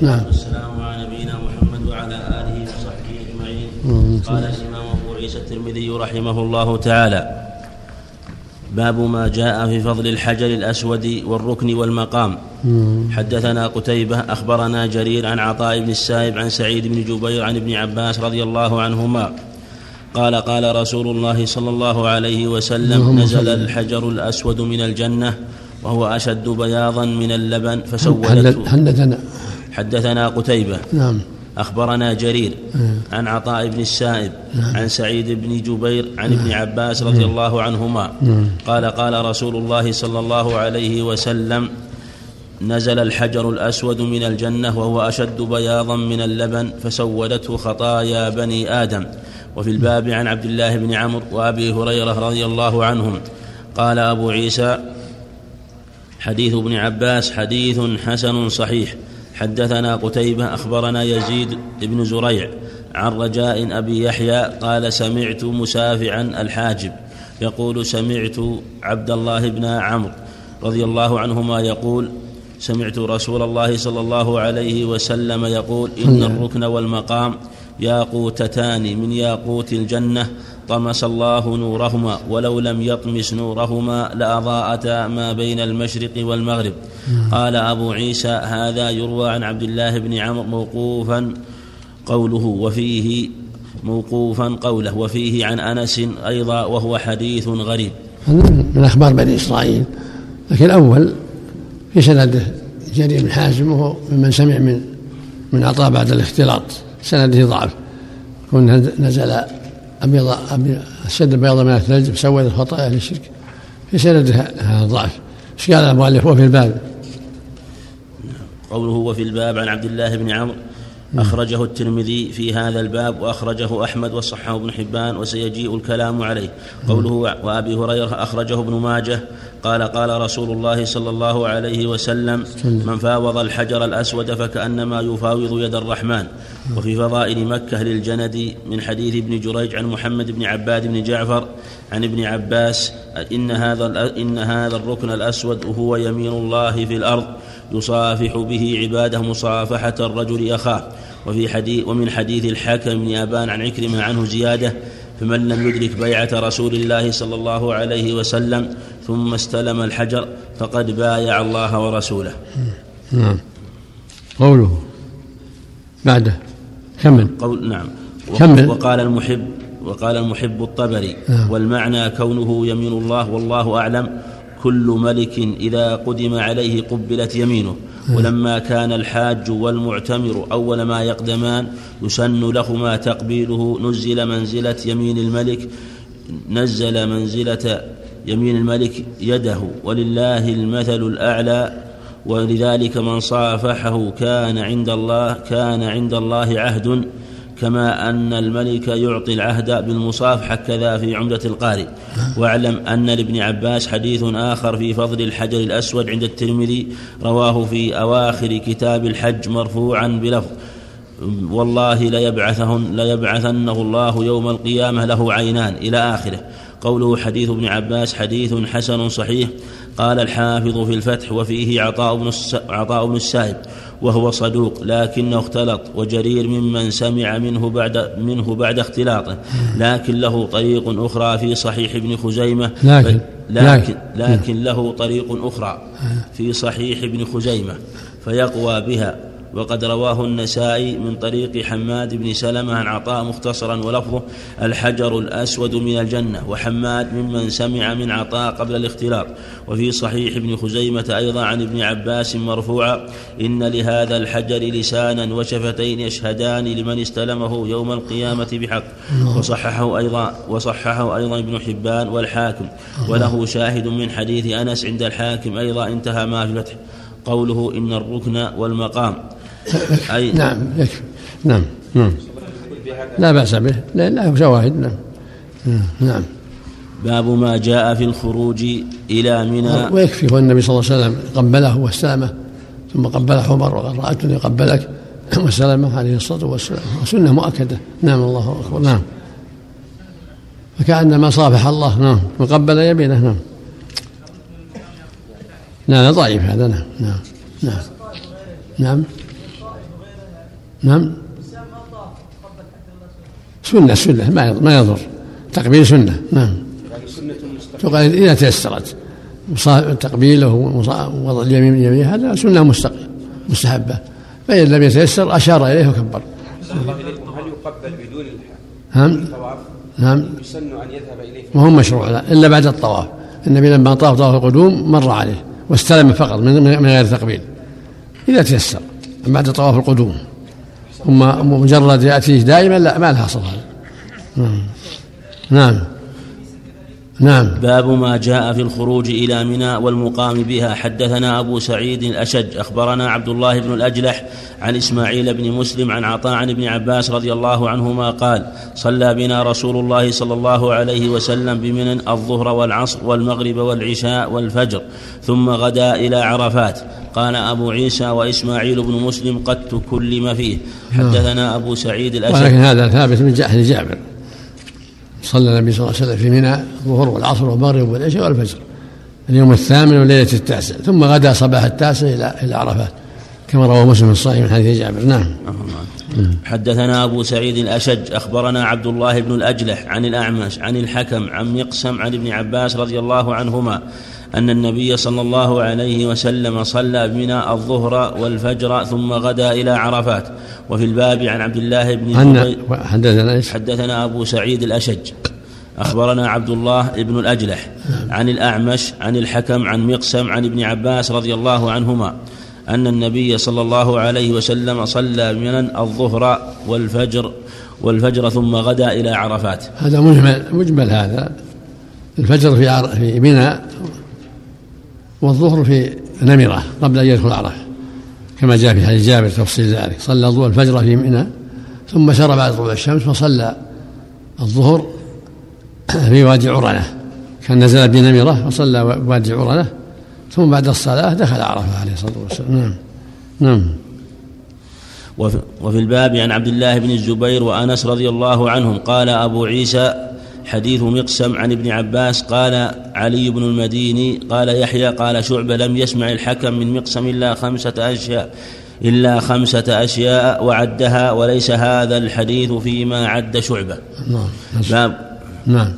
نعم. والسلام على نبينا محمد وعلى آله وصحبه أجمعين. قال الإمام أبو عيسى الترمذي رحمه الله تعالى باب ما جاء في فضل الحجر الأسود والركن والمقام. حدثنا قتيبة أخبرنا جرير عن عطاء بن السائب عن سعيد بن جبير عن ابن عباس رضي الله عنهما. قال قال رسول الله صلى الله عليه وسلم نزل الحجر الأسود من الجنة وهو أشد بياضا من اللبن فسولته حدثنا حدثنا قتيبة. نعم. أخبرنا جرير عن عطاء بن السائب عن سعيد بن جبير عن ابن عباس رضي الله عنهما. قال قال رسول الله صلى الله عليه وسلم نزل الحجر الأسود من الجنة وهو أشد بياضا من اللبن فسودته خطايا بني آدم. وفي الباب عن عبد الله بن عمرو وأبي هريرة رضي الله عنهم. قال أبو عيسى حديث ابن عباس حديث حسن صحيح. حدثنا قتيبة أخبرنا يزيد بن زريع عن رجاء أبي يحيى قال سمعت مسافعا الحاجب يقول سمعت عبد الله بن عمرو رضي الله عنهما يقول سمعت رسول الله صلى الله عليه وسلم يقول إن الركن والمقام ياقوتتان من ياقوت الجنة طمس الله نورهما ولو لم يطمس نورهما لأضاءتا ما بين المشرق والمغرب. قال أبو عيسى هذا يروى عن عبد الله بن عمرو موقوفا قوله وفيه موقوفا قوله وفيه عن أنس أيضا وهو حديث غريب. من أخبار بني إسرائيل. لكن الأول في سنده جرير بن حازم وهو ممن سمع من من عطاء بعد الاختلاط. سنده ضعف. كون نزل أبيض السد البيض من الثلج سود الخطايا أهل الشرك. في سند هذا ضعف. إيش قال المؤلف؟ وفي الباب. قوله وفي الباب عن عبد الله بن عمرو. أخرجه الترمذي في هذا الباب وأخرجه أحمد وصححه ابن حبان وسيجيء الكلام عليه. قوله وأبي هريرة أخرجه ابن ماجه قال قال رسول الله صلى الله عليه وسلم من فاوض الحجر الأسود فكأنما يفاوض يد الرحمن. وفي فضائل مكة للجند من حديث ابن جريج عن محمد بن عباد بن جعفر عن ابن عباس إن هذا إن هذا الركن الأسود هو يمين الله في الأرض يصافح به عباده مصافحة الرجل أخاه. وفي حديث ومن حديث الحاكم بن أبان عن عكرمة عنه زيادة فمن لم يدرك بيعة رسول الله صلى الله عليه وسلم ثم استلم الحجر فقد بايع الله ورسوله. نعم. قوله. بعده. كمل قول نعم. كمل وقال المحب وقال المحب الطبري. نعم. والمعنى كونه يمين الله والله أعلم. كل ملك إذا قدم عليه قبلت يمينه. ولما كان الحاج والمعتمر أول ما يقدمان يسن لهما تقبيله نزل منزلة يمين الملك نزل منزلة يمين الملك يده ولله المثل الأعلى ولذلك من صافحه كان عند الله كان عند الله عهد كما أن الملك يعطي العهد بالمصافحة كذا في عمدة القارئ. واعلم أن لابن عباس حديث آخر في فضل الحجر الأسود عند الترمذي رواه في أواخر كتاب الحج مرفوعا بلفظ. والله ليبعثهن ليبعثنه الله يوم القيامة له عينان إلى آخره. قوله حديث ابن عباس حديث حسن صحيح قال الحافظ في الفتح وفيه عطاء بن عطاء بن السائب وهو صدوق لكنه اختلط وجرير ممن سمع منه بعد منه بعد اختلاطه لكن له طريق أخرى في صحيح ابن خزيمة لكن لكن, لكن له طريق أخرى في صحيح ابن خزيمة فيقوى بها. وقد رواه النسائي من طريق حماد بن سلمة عن عطاء مختصرا ولفظه الحجر الأسود من الجنة وحماد ممن سمع من عطاء قبل الاختلاط. وفي صحيح ابن خزيمة أيضا عن ابن عباس مرفوعا إن لهذا الحجر لسانا وشفتين يشهدان لمن استلمه يوم القيامة بحق. وصححه أيضا وصححه أيضا ابن حبان والحاكم. وله شاهد من حديث أنس عند الحاكم أيضا انتهى ما في الفتح قوله إن الركن والمقام. أي نعم يكفي نعم نعم. لا بأس به لا له شواهد نعم. نعم. باب ما جاء في الخروج إلى منى. ويكفي والنبي صلى الله عليه وسلم قبله واستلمه ثم قبل عمر وقال رأيتني قبلك. وسلمه عليه الصلاة والسلام. سنة مؤكدة. نعم الله أكبر. نعم. فكأنما صافح الله. نعم. وقبل يمينه. نعم. نعم ضعيف هذا. نعم نعم نعم. نعم. نعم. سنة سنة ما ما يضر. تقبيل سنة نعم. تقال إذا تيسرت. تقبيله ووضع اليمين اليمين هذا سنة مستحبة. فإن لم يتيسر أشار إليه وكبر. هل يقبل بدون نعم. نعم. يسن أن يذهب إليه. ما هو مشروع لا إلا بعد الطواف. النبي لما طاف طواف القدوم مر عليه. واستلم فقط من غير تقبيل. إذا تيسر بعد طواف القدوم. أما مجرد يأتيه دائما لا ما لها صلاة نعم. نعم. نعم باب ما جاء في الخروج إلى منى والمقام بها. حدثنا أبو سعيد الأشج. أخبرنا عبد الله بن الأجلح عن إسماعيل بن مسلم عن عطاء عن ابن عباس رضي الله عنهما قال صلى بنا رسول الله صلى الله عليه وسلم بمنى الظهر والعصر والمغرب والعشاء والفجر ثم غدا إلى عرفات. قال أبو عيسى وإسماعيل بن مسلم قد تكلم فيه. حدثنا أبو سعيد الأشج. ولكن هذا ثابت من جحد جابر. صلى النبي صلى الله عليه وسلم في منى الظهر والعصر والمغرب والعشاء والفجر. اليوم الثامن وليلة التاسع ثم غدا صباح التاسع إلى إلى عرفات. كما روى مسلم الصحيح من حديث جابر. نعم. حدثنا أبو سعيد الأشج أخبرنا عبد الله بن الأجلح عن الأعمش عن الحكم عن مقسم عن ابن عباس رضي الله عنهما أن النبي صلى الله عليه وسلم صلى بنا الظهر والفجر ثم غدا إلى عرفات. وفي الباب عن عبد الله بن حدثنا حدثنا أبو سعيد الأشج. أخبرنا عبد الله بن الأجلح عن الأعمش عن الحكم عن مقسم عن ابن عباس رضي الله عنهما أن النبي صلى الله عليه وسلم صلى من الظهر والفجر والفجر ثم غدا إلى عرفات. هذا مجمل مجمل هذا. الفجر في في منى والظهر في نمرة قبل أن يدخل عرفة كما جاء في حديث جابر تفصيل ذلك. صلى الظهر الفجر في منى ثم سر بعد طلوع الشمس فصلى الظهر في وادي عرنة كان نزل بنمرة وصلى وادي عرنة ثم بعد الصلاة دخل عرفة عليه الصلاة والسلام. نعم. نعم. وفي الباب عن عبد الله بن الزبير وأنس رضي الله عنهم قال أبو عيسى حديث مقسم عن ابن عباس قال علي بن المديني قال يحيى قال شعبة لم يسمع الحكم من مقسم إلا خمسة أشياء إلا خمسة أشياء وعدها وليس هذا الحديث فيما عد شعبة. نعم باب نعم.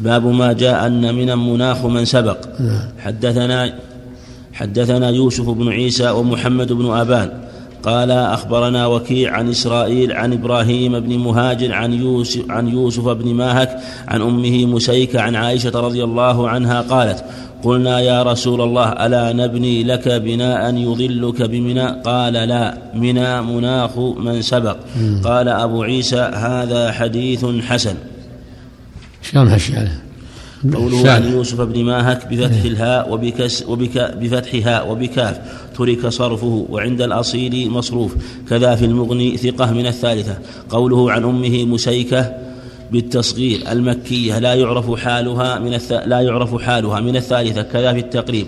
باب ما جاء أن من مناخ من سبق. نعم. حدثنا حدثنا يوسف بن عيسى ومحمد بن أبان. قال أخبرنا وكيع عن إسرائيل عن إبراهيم بن مهاجر عن يوسف, عن يوسف بن ماهك عن أمه مسيكة عن عائشة رضي الله عنها قالت قلنا يا رسول الله ألا نبني لك بناء يظلك بمنى؟ قال لا منى مناخ من سبق. قال أبو عيسى هذا حديث حسن. شلون هالشيء؟ قوله عن يوسف بن ماهك بفتح الهاء وبكس وبك بفتحها وبكاف ترك صرفه وعند الأصيل مصروف كذا في المغني ثقة من الثالثة. قوله عن أمه مسيكة بالتصغير المكية لا يعرف حالها من الث... لا يعرف حالها من الثالثة كذا في التقريب.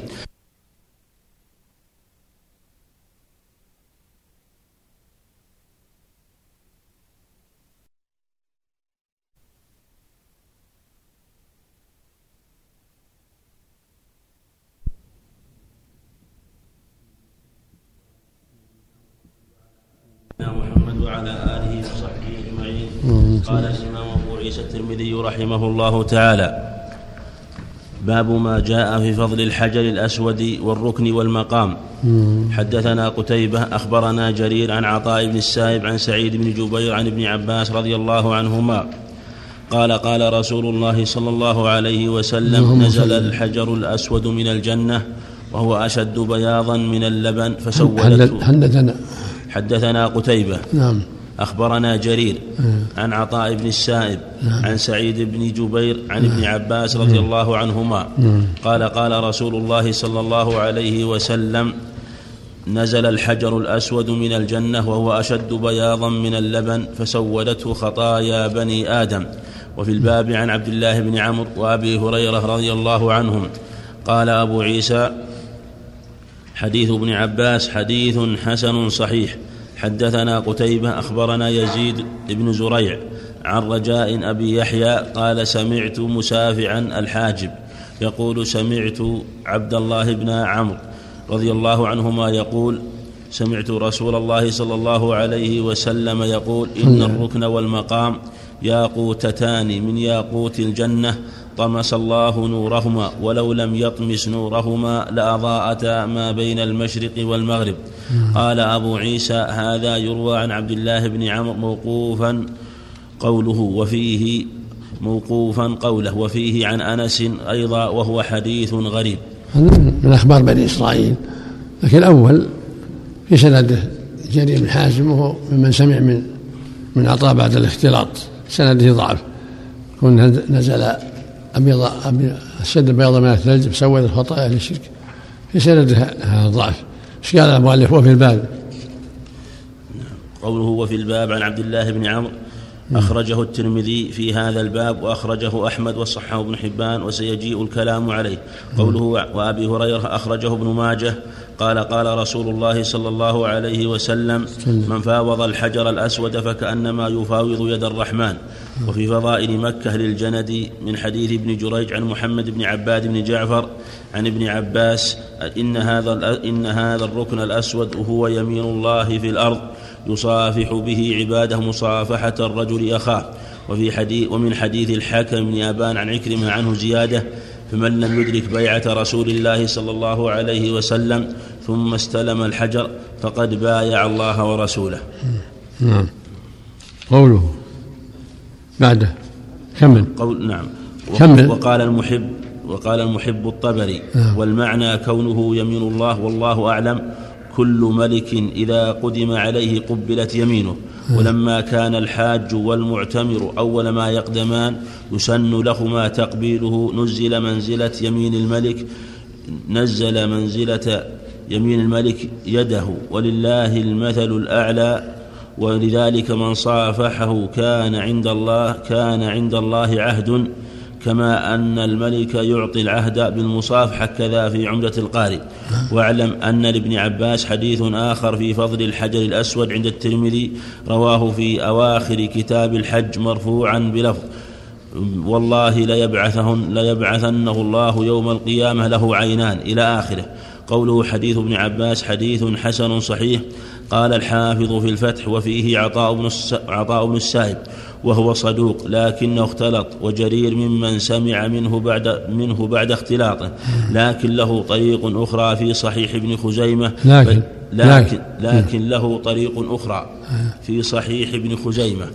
قال الإمام أبو عيسى الترمذي رحمه الله تعالى باب ما جاء في فضل الحجر الأسود والركن والمقام. حدثنا قتيبة أخبرنا جرير عن عطاء بن السائب عن سعيد بن جبير عن ابن عباس رضي الله عنهما. قال قال رسول الله صلى الله عليه وسلم نزل الحجر الأسود من الجنة وهو أشد بياضا من اللبن فسولته حدثنا حدثنا قتيبة. نعم. أخبرنا جرير عن عطاء بن السائب عن سعيد بن جبير عن ابن عباس رضي الله عنهما. قال قال رسول الله صلى الله عليه وسلم نزل الحجر الأسود من الجنة وهو أشد بياضا من اللبن فسودته خطايا بني آدم. وفي الباب عن عبد الله بن عمرو وأبي هريرة رضي الله عنهم. قال أبو عيسى حديث ابن عباس حديث حسن صحيح. حدثنا قتيبة أخبرنا يزيد بن زريع عن رجاء أبي يحيى قال سمعت مسافعا الحاجب يقول سمعت عبد الله بن عمرو رضي الله عنهما يقول سمعت رسول الله صلى الله عليه وسلم يقول إن الركن والمقام ياقوتتان من ياقوت الجنة طمس الله نورهما ولو لم يطمس نورهما لأضاءتا ما بين المشرق والمغرب. قال أبو عيسى هذا يروى عن عبد الله بن عمرو موقوفا قوله وفيه موقوفا قوله وفيه عن أنس أيضا وهو حديث غريب. من أخبار بني إسرائيل. لكن الأول في سنده جرير بن حازم وهو ممن سمع من من عطاء بعد الاختلاط. سنده ضعف. كون نزل أبيض السد البيض من الثلج بسوى الخطايا أهل الشرك. في هذا ضعف إيش قال المؤلف؟ وفي الباب. قوله وفي الباب عن عبد الله بن عمرو أخرجه الترمذي في هذا الباب وأخرجه أحمد وصححه ابن حبان وسيجيء الكلام عليه. قوله وأبي هريرة أخرجه ابن ماجه قال قال رسول الله صلى الله عليه وسلم من فاوض الحجر الأسود فكأنما يفاوض يد الرحمن. وفي فضائل مكة للجندي من حديث ابن جريج عن محمد بن عباد بن جعفر عن ابن عباس إن هذا إن هذا الركن الأسود هو يمين الله في الأرض. يصافح به عباده مصافحة الرجل أخاه. وفي حديث ومن حديث الحاكم بن أبان عن عكرمة عنه زيادة فمن لم يدرك بيعة رسول الله صلى الله عليه وسلم ثم استلم الحجر فقد بايع الله ورسوله. نعم. قوله. بعده. كمل. قول نعم. كمل. وقال المحب وقال المحب الطبري نعم. والمعنى كونه يمين الله والله أعلم كل ملك إذا قدم عليه قبلت يمينه. ولما كان الحاج والمعتمر أول ما يقدمان يسن لهما تقبيله نزل منزلة يمين الملك نزل منزلة يمين الملك يده. ولله المثل الأعلى ولذلك من صافحه كان عند الله كان عند الله عهد. كما أن الملك يعطي العهد بالمصافحة كذا في عمدة القارئ. واعلم أن لابن عباس حديث آخر في فضل الحجر الأسود عند الترمذي رواه في أواخر كتاب الحج مرفوعا بلفظ. والله ليبعثهن ليبعثنه الله يوم القيامة له عينان إلى آخره. قوله حديث ابن عباس حديث حسن صحيح. قال الحافظ في الفتح وفيه عطاء بن عطاء بن السائب. وهو صدوق لكنه اختلط وجرير ممن سمع منه بعد منه بعد اختلاطه. لكن له طريق أخرى في صحيح ابن خزيمة. لكن لكن, لكن له طريق أخرى في صحيح ابن خزيمة.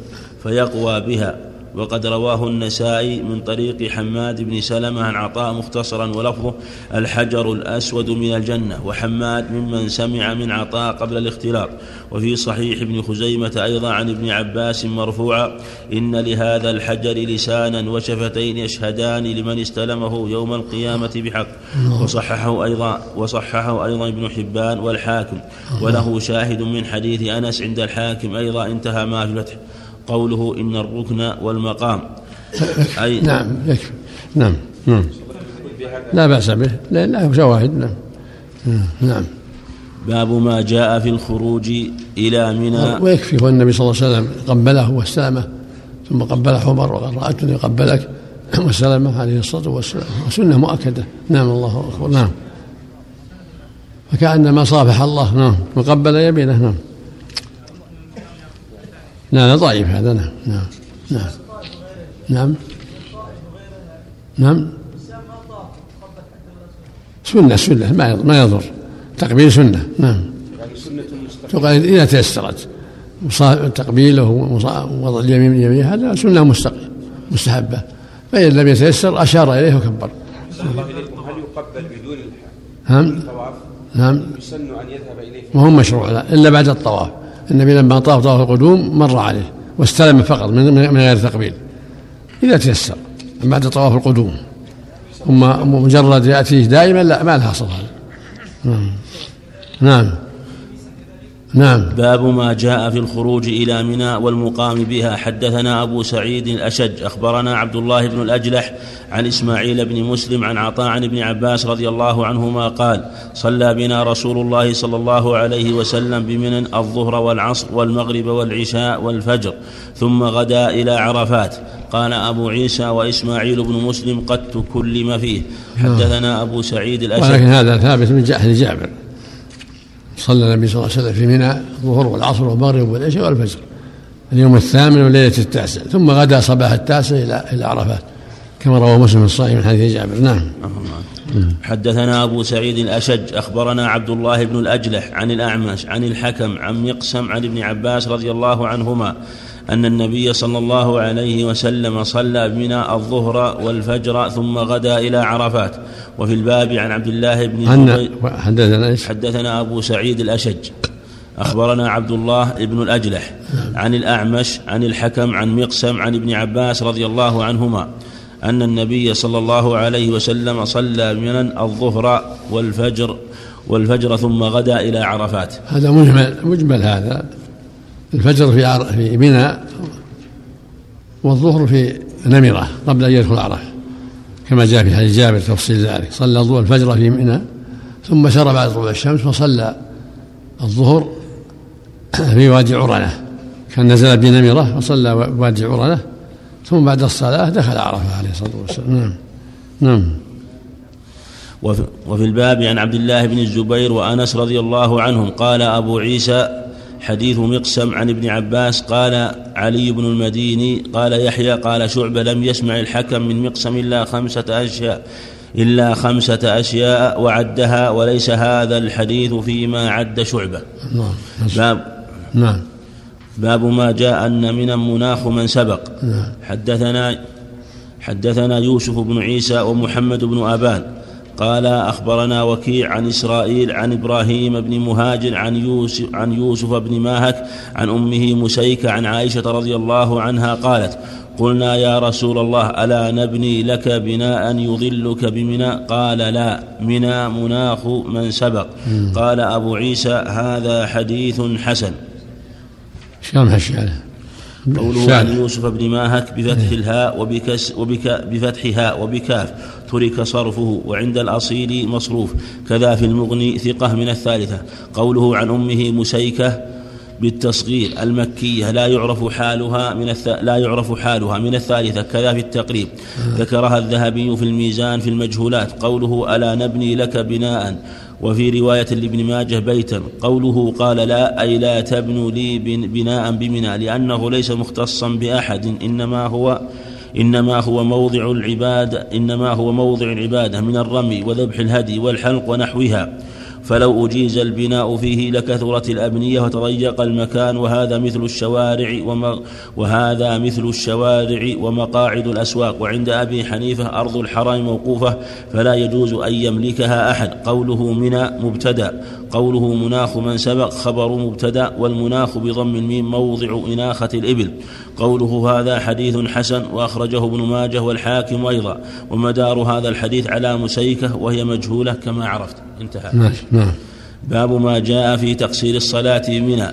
فيقوى بها. وقد رواه النسائي من طريق حماد بن سلمة عن عطاء مختصرا ولفظه الحجر الأسود من الجنة. وحماد ممن سمع من عطاء قبل الاختلاط. وفي صحيح ابن خزيمة أيضا عن ابن عباس مرفوعا إن لهذا الحجر لسانا وشفتين يشهدان لمن استلمه يوم القيامة بحق. وصححه أيضا وصححه أيضا ابن حبان والحاكم. وله شاهد من حديث أنس عند الحاكم أيضا انتهى ما في الفتح قوله إن الركن والمقام. أي نعم يكفي. نعم نعم. لا بأس به. لأن له شواهد. نعم. نعم. باب ما جاء في الخروج إلى منى. ويكفي هو النبي صلى الله عليه وسلم قبله واستلمه ثم قبل عمر وقال رأيتني قبلك وسلمه عليه الصلاة والسلام. وسنة مؤكدة. نعم الله أكبر. نعم. فكأنما صافح الله. نعم. وقبل يمينه. نعم. لا ضعيف هذا نعم نعم نعم نعم نعم. سنة سنة ما ما يضر. تقبيل سنة نعم. تقال إذا تيسرت. تقبيله ووضع اليمين يمين هذا سنة مستقيم مستحبة. فإن لم يتيسر أشار إليه وكبر. هل يقبل بدون نعم نعم. يسن أن يذهب إليه. وهو مشروع لا إلا بعد الطواف. النبي لما طاف طواف القدوم مر عليه واستلم فقط من غير تقبيل إذا تيسر. بعد طواف القدوم أما مجرد يأتيه دائما لا ما لها أصل هذا نعم. نعم. نعم باب ما جاء في الخروج إلى منى والمقام بها. حدثنا أبو سعيد الأشج. أخبرنا عبد الله بن الأجلح عن إسماعيل بن مسلم عن عطاء عن ابن عباس رضي الله عنهما قال صلى بنا رسول الله صلى الله عليه وسلم بمنى الظهر والعصر والمغرب والعشاء والفجر ثم غدا إلى عرفات. قال أبو عيسى وإسماعيل بن مسلم قد تكلم فيه. حدثنا أبو سعيد الأشج. ولكن هذا ثابت من جهل جابر. صلى النبي صلى الله عليه وسلم في منى الظهر والعصر والمغرب والعشاء والفجر. اليوم الثامن وليلة التاسع. ثم غدا صباح التاسع إلى إلى عرفات. كما روى مسلم الصحيح من حديث جابر. نعم. حدثنا أبو سعيد الأشج أخبرنا عبد الله بن الأجلح عن الأعمش عن الحكم عن مقسم عن ابن عباس رضي الله عنهما أن النبي صلى الله عليه وسلم صلى بنا الظهر والفجر ثم غدا إلى عرفات. وفي الباب عن عبد الله بن حدثنا إيش؟ حدثنا أبو سعيد الأشج. أخبرنا عبد الله بن الأجلح عن الأعمش عن الحكم عن مقسم عن ابن عباس رضي الله عنهما أن النبي صلى الله عليه وسلم صلى من الظهر والفجر والفجر ثم غدا إلى عرفات. هذا مجمل مجمل هذا. الفجر في. في منى والظهر في نمرة قبل أن يدخل عرفة كما جاء في حديث جابر تفصيل ذلك. صلى الظهر الفجر في منى ثم سار بعد طلوع الشمس فصلى الظهر في وادي عرنة. كان نزل بنمرة وصلى وادي عرنة ثم بعد الصلاة دخل عرفة عليه الصلاة والسلام. نعم. نعم. وفي الباب عن عبد الله بن الزبير وأنس رضي الله عنهم قال أبو عيسى حديث مقسم عن ابن عباس قال علي بن المديني قال يحيى قال شعبة لم يسمع الحكم من مقسم إلا خمسة أشياء إلا خمسة أشياء وعدها وليس هذا الحديث فيما عد شعبة. نعم باب نعم. باب ما جاء أن من مناخ من سبق. نعم. حدثنا حدثنا يوسف بن عيسى ومحمد بن أبان. قال أخبرنا وكيع عن إسرائيل عن إبراهيم بن مهاجر عن يوسف, عن يوسف بن ماهك عن أمه مسيكة عن عائشة رضي الله عنها قالت قلنا يا رسول الله ألا نبني لك بناء يظلك بمنى؟ قال لا منى مناخ من سبق. قال أبو عيسى هذا حديث حسن. شلون هالشعر قوله عن يوسف بن ماهك بفتح الهاء وبكس وبك بفتحها وبكاف ترك صرفه وعند الأصيل مصروف كذا في المغني ثقة من الثالثة. قوله عن أمه مسيكة بالتصغير المكية لا يعرف حالها من الث... لا يعرف حالها من الثالثة كذا في التقريب. ذكرها الذهبي في الميزان في المجهولات. قوله ألا نبني لك بناء. وفي رواية لابن ماجه بيتا قوله قال لا أي لا تبنوا لي بناء بمنى لأنه ليس مختصا بأحد إنما هو إنما هو موضع العبادة إنما هو موضع العبادة من الرمي وذبح الهدي والحلق ونحوها. فلو أجيز البناء فيه لكثرت الأبنية وتضيق المكان وهذا مثل الشوارع وما وهذا مثل الشوارع ومقاعد الأسواق. وعند أبي حنيفة أرض الحرم موقوفة فلا يجوز أن يملكها أحد. قوله منى مبتدأ. قوله مناخ من سبق خبر مبتدأ والمناخ بضم الميم موضع إناخة الإبل. قوله هذا حديث حسن وأخرجه ابن ماجه والحاكم أيضا. ومدار هذا الحديث على مسيكة وهي مجهولة كما عرفت. انتهى. نعم باب ما جاء في تقصير الصلاة بمنى